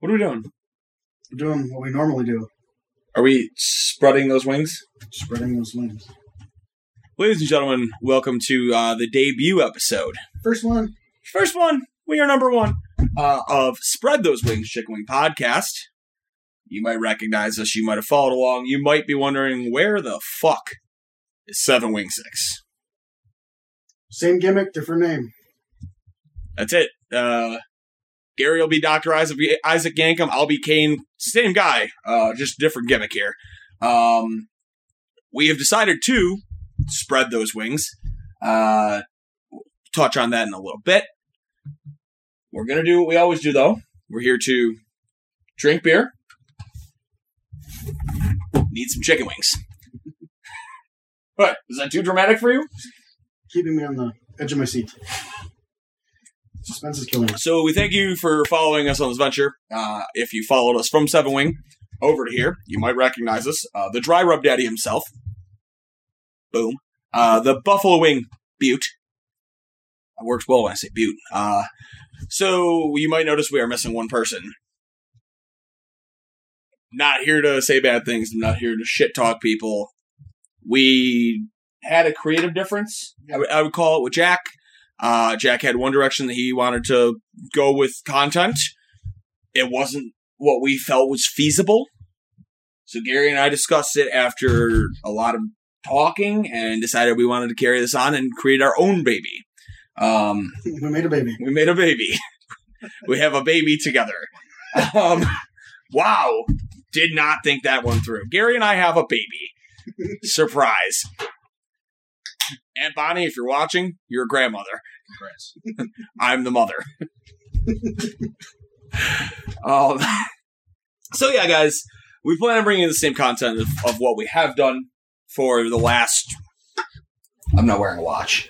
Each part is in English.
what are we doing? we're doing what we normally do, Are we spreading those wings? spreading those wings. Ladies and gentlemen, welcome to uh the debut episode. First one, First one, we are number one uh of Spread Those Wings Chicken Wing Podcast. You might recognize us, you might have followed along, you might be wondering where the fuck is Seven Wing Six? same gimmick, different name. That's it. Uh Gary will be Dr. Isaac, Isaac Yankem. I'll be Kane. Same guy, uh, just different gimmick here. Um, we have decided to spread those wings. Uh, touch on that in a little bit. We're going to do what we always do, though. We're here to drink beer, need some chicken wings. what? Is that too dramatic for you? Keeping me on the edge of my seat. Suspense is killing. So we thank you for following us on this venture. Uh, if you followed us from Seven Wing over to here, you might recognize us. Uh, the Dry Rub Daddy himself. Boom. Uh, the Buffalo Wing Butte. That works well when I say Butte. Uh, so you might notice we are missing one person. Not here to say bad things. I'm not here to shit talk people. We had a creative difference. I would- I would call it with Jack. Uh, Jack had one direction that he wanted to go with content. It wasn't what we felt was feasible. So Gary and I discussed it after a lot of talking and decided we wanted to carry this on and create our own baby. Um, We made a baby. we made a baby. we have a baby together. Um, wow. Did not think that one through. Gary and I have a baby. Surprise. Aunt Bonnie, if you're watching, you're a grandmother. I'm the mother. um, so yeah, guys, we plan on bringing the same content of, of what we have done for the last. I'm not wearing a watch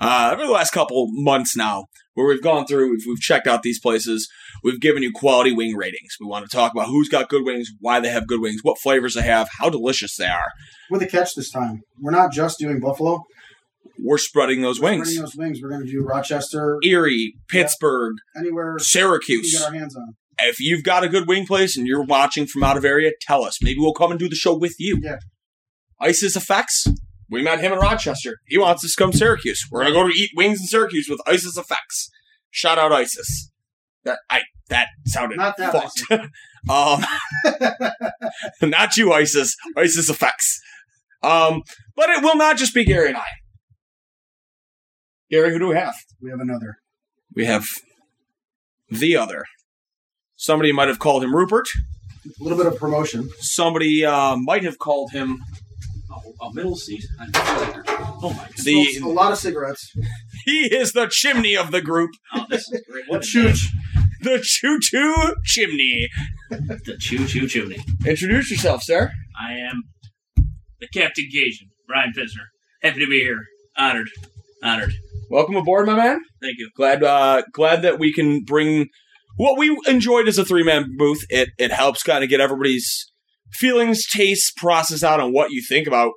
uh, over the last couple months now, where we've gone through, we've, we've checked out these places, we've given you quality wing ratings. We want to talk about who's got good wings, why they have good wings, what flavors they have, how delicious they are. With a catch this time. We're not just doing Buffalo. We're spreading those We're wings. spreading those wings. We're going to do Rochester, Erie, Pittsburgh, anywhere we can Syracuse. get our hands on. If you've got a good wing place and you're watching from out of area, tell us. Maybe we'll come and do the show with you. Yeah. ISIS Effects. We met him in Rochester. He wants us to come to Syracuse. We're gonna go to eat wings in Syracuse with ISIS Effects. Shout out ISIS. That I that sounded Not that fucked. um, not you, ISIS. ISIS Effects. Um, but it will not just be Gary and I. Gary, who do we have? We have another. We have the other. Somebody might have called him Rupert. A little bit of promotion. Somebody uh, might have called him a, a middle seat. Oh my! the. Smokes a lot of cigarettes. He is the chimney of the group. Oh, this is great. What a chooch. The choo choo chimney. The choo choo chimney. Introduce yourself, sir. I am the Captain Cajun, Ryan Pisner. Happy to be here. Honored. Honored. Welcome aboard, my man. Thank you. Glad, uh, glad that we can bring what we enjoyed as a three man booth. It it helps kind of get everybody's feelings, tastes, process out on what you think about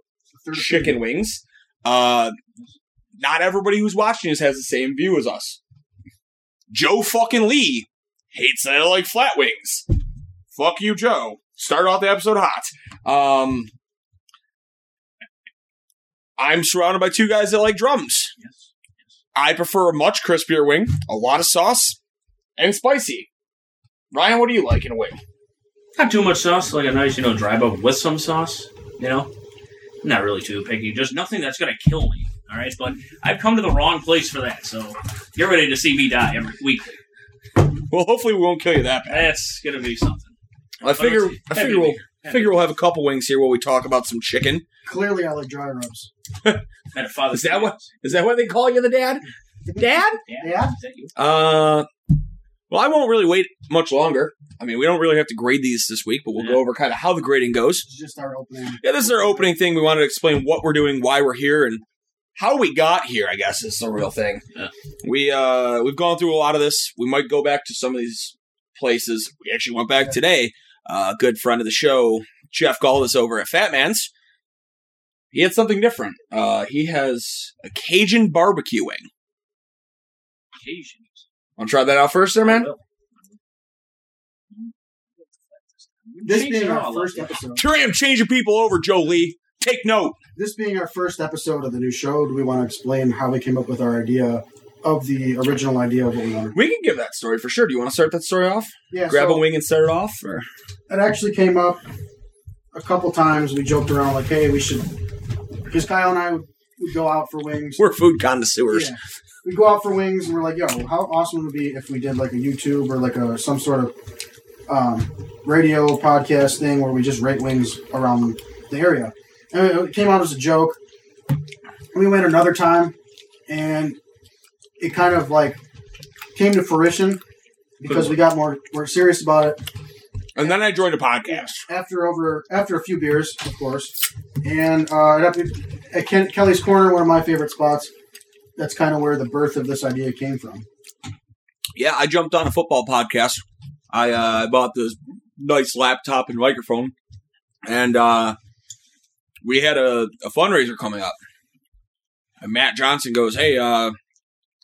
chicken wings. Uh, not everybody who's watching this has the same view as us. Joe fucking Lee hates that I like flat wings. Fuck you, Joe. Start off the episode hot. Um, I'm surrounded by two guys that like drums. Yes. I prefer a much crispier wing, a lot of sauce, and spicy. Ryan, what do you like in a wing? Not too much sauce, like a nice, you know, dry rub with some sauce. You know, not really too picky. Just nothing that's gonna kill me. All right, but I've come to the wrong place for that. So get ready to see me die every week. Well, hopefully we won't kill you that bad. That's gonna be something. I figure, I figure we'll, beer. Figure we'll have a couple wings here while we talk about some chicken. Clearly, I like dry rubs. Had a father. Is that what- Is that why they call you the dad? Dad? Yeah. Yeah. Is that you? Uh, well, I won't really wait much longer. I mean, we don't really have to grade these this week, but we'll go over kind of how the grading goes. It's just our opening. Yeah, this is our opening thing. We wanted to explain what we're doing, why we're here, and how we got here. I guess is the real thing. Yeah. We uh we've gone through a lot of this. We might go back to some of these places. We actually went back today. Uh, a good friend of the show, Jeff Galdis over at Fat Man's. He had something different. Uh, he has a Cajun barbecue wing. Asians. Want to try that out first, there, man? This Change being our first episode. Here I am changing people over, Joe Lee. Take note. This being our first episode of the new show, do we want to explain how we came up with our idea of the original idea of what we wanted? We can give that story for sure. Do you want to start that story off? Yeah. Grab so a wing and start it off, or It actually came up a couple times. We joked around like, "Hey, we should," because Kyle and I would, would go out for wings. we're food connoisseurs. Yeah. We go out for wings, and we're like, "Yo, how awesome would it be if we did like a YouTube or like a some sort of um, radio podcast thing where we just rate wings around the area?" And it came out as a joke. We went another time, and it kind of like came to fruition because we got more more serious about it And then I joined a podcast. after over after a few beers, of course, and uh, at Ken, Kelly's Corner, one of my favorite spots. That's kind of where the birth of this idea came from. Yeah, I jumped on a football podcast. I uh, bought this nice laptop and microphone, and uh, we had a, a fundraiser coming up. And Matt Johnson goes, "Hey, uh,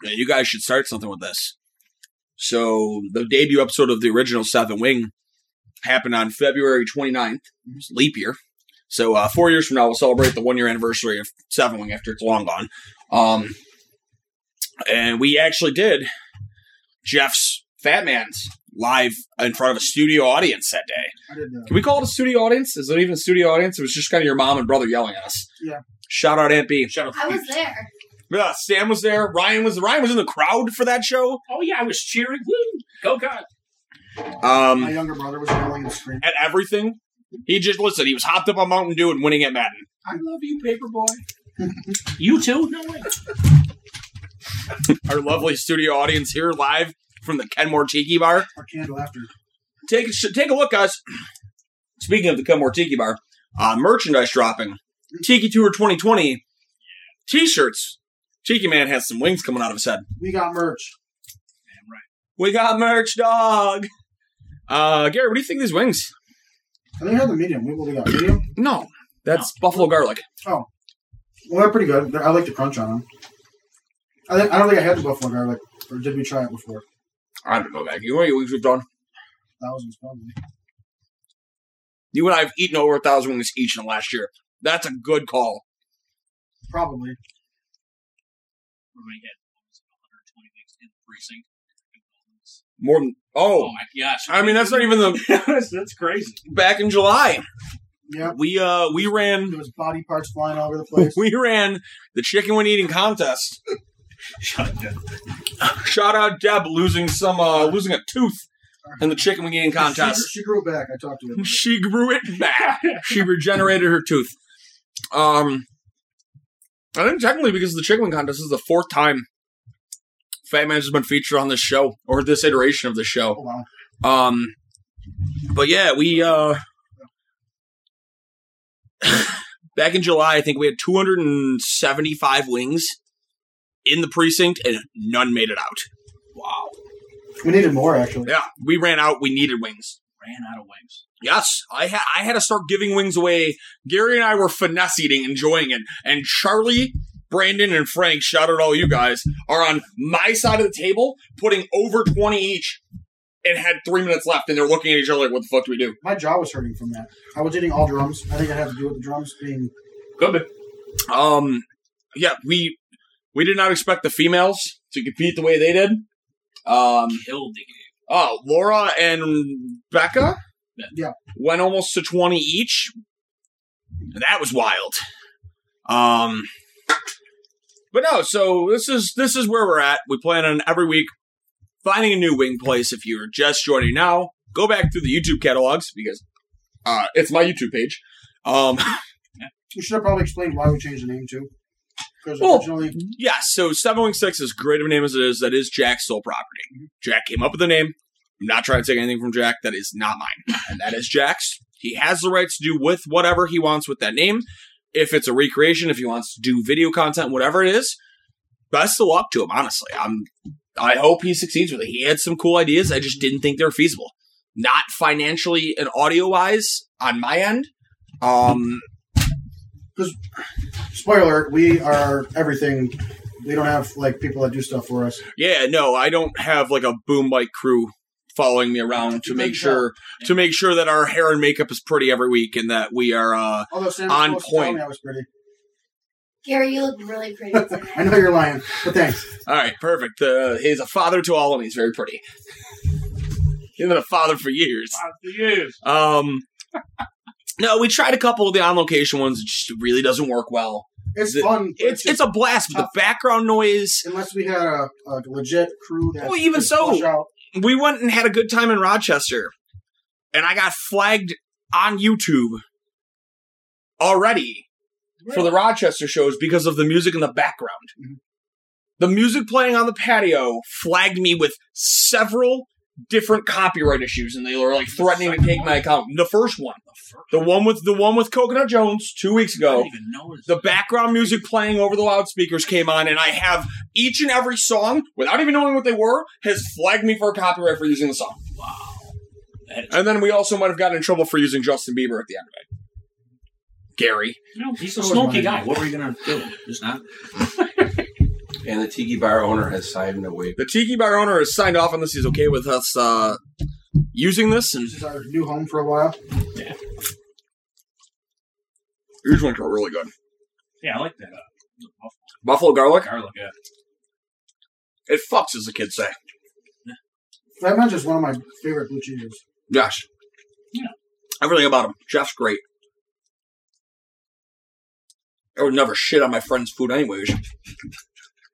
you guys should start something with this." So the debut episode of the original Seven Wing happened on February 29th, it's leap year. So uh, four years from now, we'll celebrate the one year anniversary of Seven Wing after it's long gone. Um, and we actually did Jeff's Fat Man's live in front of a studio audience that day. I did Can we call it a studio audience? Is it even a studio audience? It was just kind of your mom and brother yelling at us. Yeah. Shout out Aunt B. Shut up. I was there. Yeah, Sam was there. Ryan was Ryan was in the crowd for that show. Oh yeah, I was cheering. Woo! Go God! my Um, younger brother was yelling and screaming. at everything. He just listened. He was hopped up on Mountain Dew and winning at Madden. I love you, Paperboy. you too? No way. Our lovely studio audience here live from the Kenmore Tiki Bar. Our candle after. take a sh- take a look, guys. Speaking of the Kenmore Tiki Bar, uh, merchandise dropping. Tiki Tour 2020 t-shirts. Tiki Man has some wings coming out of his head. We got merch. Damn right. We got merch, dog. Uh, Gary, what do you think of these wings? I think they're the medium. What we got? Medium? No, that's buffalo garlic. Oh, well, they're pretty good. They're- I like the crunch on them. I, think, I don't think I had the buffalo garlic. Or did we try it before? I have to go back. You know how many wings we've done? Thousands, probably. You and I have eaten over a thousand wings each in the last year. That's a good call. Probably. Everybody had 120 weeks in the precinct. More than Oh oh, my gosh! I mean that's not even the that's, that's crazy. back in July. yeah, We uh we ran There was body parts flying all over the place. we ran the chicken wing eating contest. Shout out Deb losing some uh losing a tooth in the chicken wing eating contest. She, she grew it back. I talked to her. She grew it back. She regenerated her tooth. Um I think technically because the chicken wing contest this is the fourth time Fat Man's has been featured on this show or this iteration of the show. Oh, wow. Um, but yeah, we uh, back in July, I think we had 275 wings in the precinct, and none made it out. Wow. We needed more, actually. Yeah, we ran out. We needed wings. Ran out of wings. Yes, I had I had to start giving wings away. Gary and I were finesse eating, enjoying it, and Charlie. Brandon and Frank, shout out all you guys, are on my side of the table, putting over 20 each, and had three minutes left, and they're looking at each other like, what the fuck do we do? My jaw was hurting from that. I was eating all drums. I think it had to do with the drums being. Good. bit. Um, yeah, we we did not expect the females to compete the way they did. Um, Killed the game. oh, Laura and Becca, Yeah. went almost to twenty each. That was wild. Um, but no, so this is this is where we're at. We plan on every week finding a new wing place. If you're just joining now, go back through the YouTube catalogs because Uh, it's my YouTube page. Um, We should have probably explained why we changed the name too. Because Well- originally, yes, so Seven Wing Six, as great of a name as it is, that is Jack's sole property. Jack came up with the name. I'm not trying to take anything from Jack. That is not mine, and that is Jack's. He has the rights to do with whatever he wants with that name. If it's a recreation, if he wants to do video content, whatever it is, best of luck to him. Honestly, I'm. I hope he succeeds with it. He had some cool ideas. I just didn't think they were feasible, not financially and audio wise on my end. Um, spoiler, we are everything. We don't have like people that do stuff for us. Yeah, no, I don't have like a boom bike crew following me around to make can sure to make sure that our hair and makeup is pretty every week and that we are uh Although On was supposed to tell point. me was pretty. Gary, you look really pretty today. I know you're lying, but thanks. all right, perfect. Uh, he's a father to all and he's very pretty. He's been a father for years. for years Um No, we tried a couple of the on location ones, it just really doesn't work well. It's The- fun. but It's it's a blast, but the background noise unless we had a, a legit crew that. Well, even so- we went and had a good time in Rochester, and I got flagged on YouTube already for the Rochester shows because of the music in the background. Mhm. The music playing on the patio flagged me with several different copyright issues, and they were like threatening to take my account. The first one, the one with the one with Coconut Jones, two weeks I ago. didn't even notice. The background music playing over the loudspeakers came on, and I have each and every song, without even knowing what they were, has flagged me for a copyright for using the song. wow. That is, And then we also might have gotten in trouble for using Justin Bieber at the end of it. Gary. you know, he's a smoky guy. What are you gonna do? Just not. And the tiki bar owner has signed away. The Tiki Bar owner has signed off on this. He's okay with us uh, using this, and This is our new home for a while. these ones are really good. Yeah, I like that. Uh, Buffalo garlic, garlic. Yeah. it fucks, as the kids say. That match is one of my favorite blue cheeses. Gosh. Yeah. Everything about him. Chef's great. I would never shit on my friend's food anyways.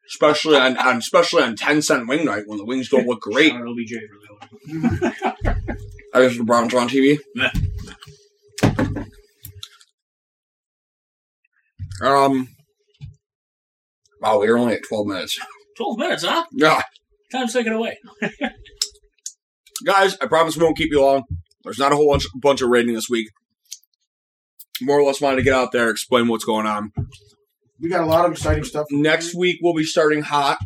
Especially on, on especially on ten cent wing night when the wings don't look great. Shout out OBJ for that one. I guess the Browns are on TV. Um. Wow, we're only at twelve minutes. Twelve minutes, huh? Yeah, Time to take it away. guys, I promise we won't keep you long. There's not a whole bunch, bunch of rating this week. More or less wanted to get out there, explain what's going on. We got a lot of exciting stuff. Next week we'll be starting hot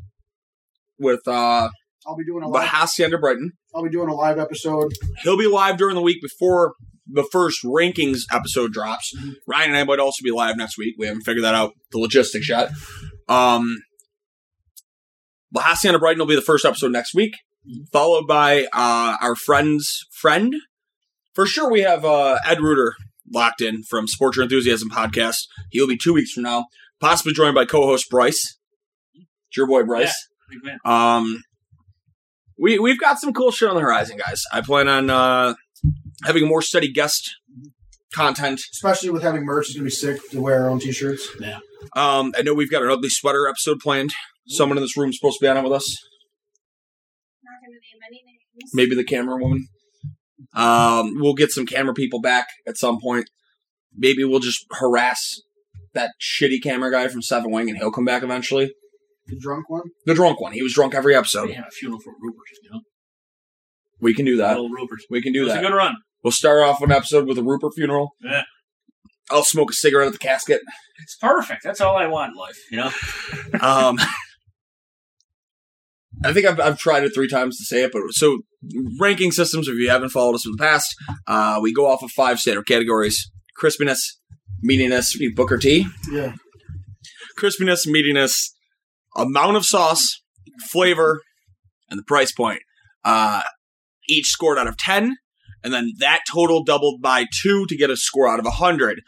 with uh I'll be doing a live. Hacienda Brighton. I'll be doing a live episode. He'll be live during the week before the first rankings episode drops. Ryan and I might also be live next week. We haven't figured that out, the logistics yet. Um, but Hacienda Brighton will be the first episode next week, followed by uh, our friend's friend. For sure, we have uh, Ed Reuter locked in from Sports Your Enthusiasm podcast. He'll be two weeks from now, possibly joined by co-host Bryce. It's your boy Bryce. Big man. Um, we we've got some cool shit on the horizon, guys. I plan on uh, having a more steady guest content. Especially with having merch, it's gonna be sick to wear our own t-shirts. Um, I know we've got an ugly sweater episode planned. Someone in this room is supposed to be on it with us. Not going to name any names. Maybe the camera woman. Um, we'll get some camera people back at some point. Maybe we'll just harass that shitty camera guy from Seven Wing, and he'll come back eventually. The drunk one. The drunk one. He was drunk every episode. Yeah, a funeral for Rupert. You know, We can do that. little Rupert. We can do was that. a good run. We'll start off an episode with a Rupert funeral. Yeah. I'll smoke a cigarette at the casket. It's perfect. That's all I want in life. You know. Um, I think I've, I've tried it three times to say it, but so ranking systems. If you haven't followed us in the past, uh, we go off of five standard categories: crispiness, meatiness, Booker T, Yeah. crispiness, meatiness, amount of sauce, flavor, and the price point. Uh, each scored out of 10, and then that total doubled by two to get a score out of 100.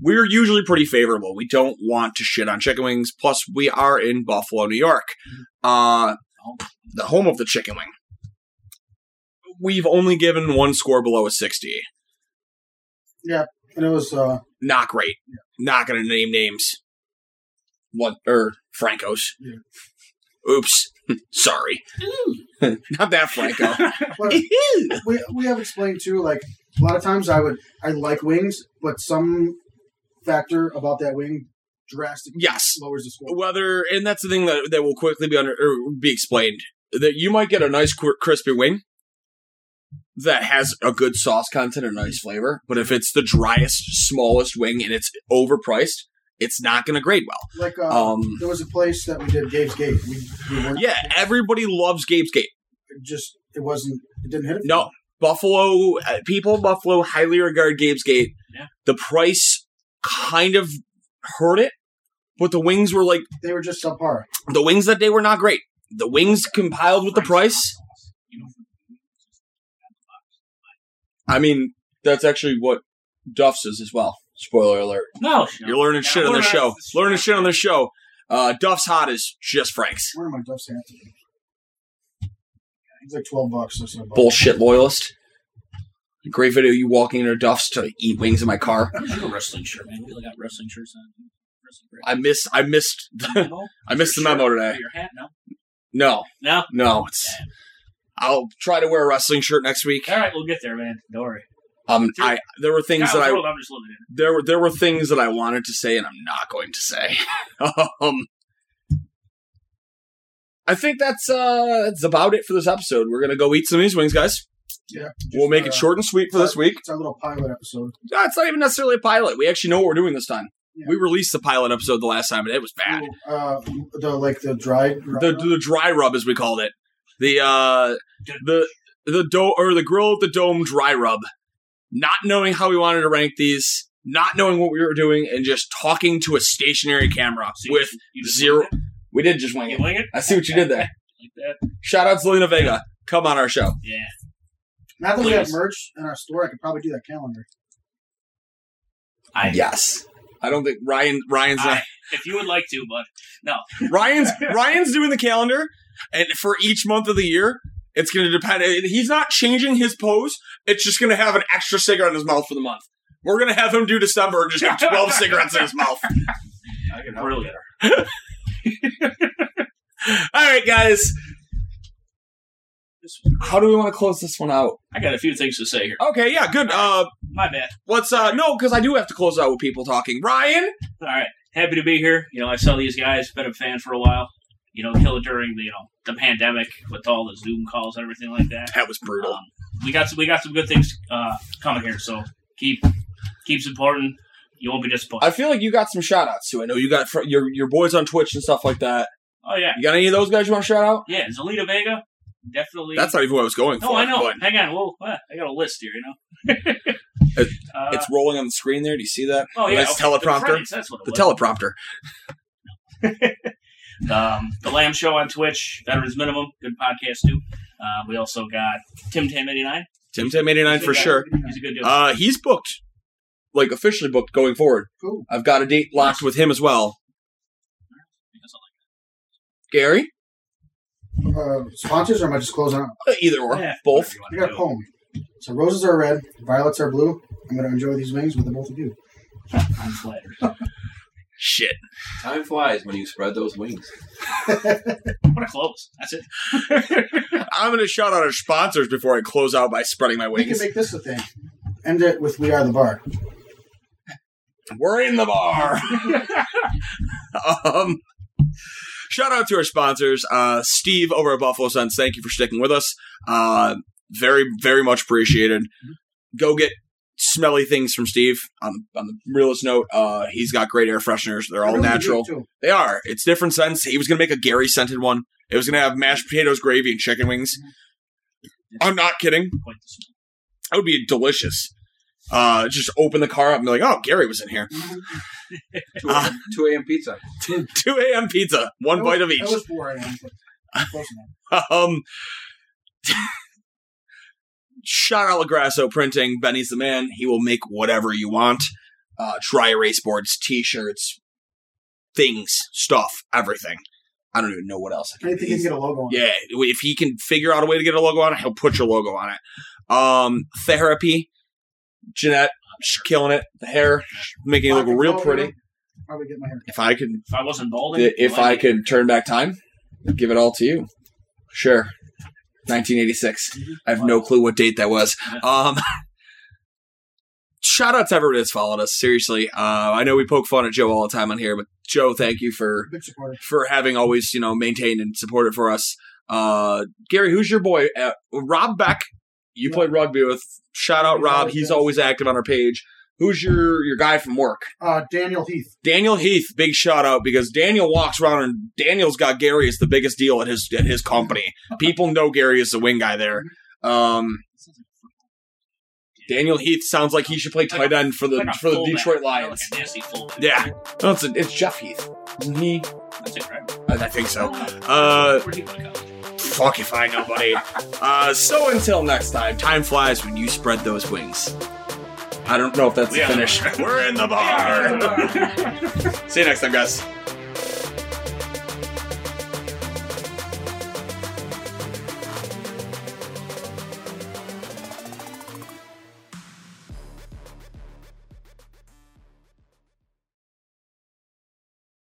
We're usually pretty favorable. We don't want to shit on chicken wings. Plus, we are in Buffalo, New York, uh, the home of the chicken wing. We've only given one score below a 60. And it was uh Not great. Not going to name names. What or Franco's. Oops. Sorry. Not that Franco. We we have explained too. Like a lot of times, I would I like wings, but some factor about that wing drastically Yes. lowers the score. Whether and that's the thing that that will quickly be under or be explained that you might get a nice cr- crispy wing that has a good sauce content and nice flavor, but if it's the driest, smallest wing and it's overpriced, it's not going to grade well. Like uh, Um, there was a place that we did Gabe's Gate. We, we yeah, everybody loves Gabe's Gate. it just it wasn't it didn't hit it. No, Buffalo uh, people, in Buffalo highly regard Gabe's Gate. Yeah. The price kind of hurt it, but the wings were like they were just subpar. the wings that day were not great. The wings compiled with the price. I mean, that's actually what Duff says as well. Spoiler alert. No, You're learning shit on the show. Learning shit on the show. Uh, Duff's hot is just Frank's. Where are my Duff's hat today? It's like twelve bucks or something. Bullshit loyalist. Great video you walking into Duff's to eat wings in my car. You have a wrestling shirt, man. We got wrestling shirts on. Wrestling break. I missed. I missed. Memo? I missed the Your memo shirt? today. Your hat? No. No, No. no. It's. I'll try to wear a wrestling shirt next week. All right, we'll get there, man. Don't worry. Um, I there were things Kyle's that I world, I'm just living in. there were there were things that I wanted to say and I'm not going to say. um, I think that's uh that's about it for this episode. We're gonna go eat some of these wings, guys. Yeah, we'll make it uh, short and sweet for this week. It's our little pilot episode. No, it's not even necessarily a pilot. We actually know what we're doing this time. Yeah. We released the pilot episode the last time, and it was bad. Uh, the like the dry. The the dry rub, as we called it, the uh the the do or the grill at the dome dry rub. Not knowing how we wanted to rank these, not knowing what we were doing, and just talking to a stationary camera So you with just- you zero. We did just wing it. wing it? I see what you did there. Like that? Shout out to Lena Vega. Come on our show. Yeah. Now that we have Please. merch in our store, I could probably do that calendar. I, Yes. I don't think Ryan Ryan's not, I, if you would like to, but no. Ryan's Ryan's doing the calendar, and for each month of the year, it's going to depend. He's not changing his pose. It's just going to have an extra cigarette in his mouth for the month. We're going to have him do December and just have twelve cigarettes in his mouth. I can help Brilliant. All right, guys. How do we want to close this one out? I got a few things to say here. Okay, yeah, good. Uh, My bad. let's uh, no, because I do have to close out with people talking. Ryan, All right. Happy to be here. You know, I saw these guys, been a fan for a while. You know, kill it during the you know the pandemic with all the Zoom calls and everything like that. that was brutal. Um, we got some we got some good things uh, coming here, so keep keep supporting. You won't be disappointed. I feel like you got some shout outs too. I know you got fr- your your boys on Twitch and stuff like that. oh yeah, You got any of those guys you want to shout out? yeah. Zelina Vega, definitely. That's not even what I was going no, for. I know. Hang on, well, uh, I got a list here. You know. It- uh, it's rolling on the screen there. Do you see that? oh yeah, nice okay, the teleprompter. credits, what it The teleprompter. Um, the Lamb Show on Twitch, Veterans Minimum, good podcast too. Uh, we also got Tim Tam eighty nine. Tim Tam eighty nine for sure. He's a good dude. Uh, he's booked, like officially booked going forward. Cool. I've got a date locked with him as well. Gary, Uh, sponsors, or am I just closing out? Uh, either or, Yeah, both. whatever I got a poem. So roses are red, violets are blue. I'm going to enjoy these wings with the both of you. do. I'm flattered. Shit. Time flies when you spread those wings. What a close. That's it. I'm going to shout out our sponsors before I close out by spreading my wings. We can make this a thing. End it with We Are the Bar." We're in the bar. um, shout out to our sponsors, uh, Steve over at Buffalo Suns. Thank you for sticking with us. Uh, very, very much appreciated. Go get smelly things from Steve. On on the realest note, uh, he's got great air fresheners. They're all natural. They are. It's different scents. He was going to make a Gary scented one. It was going to have mashed potatoes, gravy, and chicken wings. I'm not kidding. Quite the smell. That would be delicious. Uh, just open the car up and be like, "Oh, Gary was in here." 2 Uh, a.m. 2 pizza. 2 a.m. pizza, one bite of each. That was 4 a.m. Um, shout out Lagrasso Printing. Benny's the man. He will make whatever you want. Uh, dry erase boards, t-shirts, things, stuff, everything. I don't even know what else. I can Anything you can get a logo on. yeah, if he can figure out a way to get a logo on it, he'll put your logo on it. Um, therapy, Jeanette, she's killing it. The hair, making it look real color, pretty. Probably get my hair. If I could, If I wasn't balding, if I could turn back time, give it all to you. Sure. 1986. I have no clue what date that was. Um, shout out to everybody that's followed us. Seriously, uh, I know we poke fun at Joe all the time on here, but Joe, thank you for for having always you know maintained and supported for us. Uh, Gary, who's your boy? Uh, Rob Beck. You Yeah. played rugby with. Shout out Rob. He's always active on our page. Who's your your guy from work? Uh, Daniel Heath. Daniel Heath, big shout out because Daniel walks around and Daniel's got Gary as the biggest deal at his at his company. People know Gary is the wing guy there. Um, Daniel Heath sounds like he should play tight end for the Like for the. Detroit Like Lions. a nasty fullback. Yeah, no, it's, it's Jeff Heath, isn't he? That's it, right? I, I think so. Uh, Where'd he go to college? fuck if I know, buddy. Uh, so until next time, time flies when you spread those wings. I don't know if that's the finish. We're in the bar. See you next time, guys.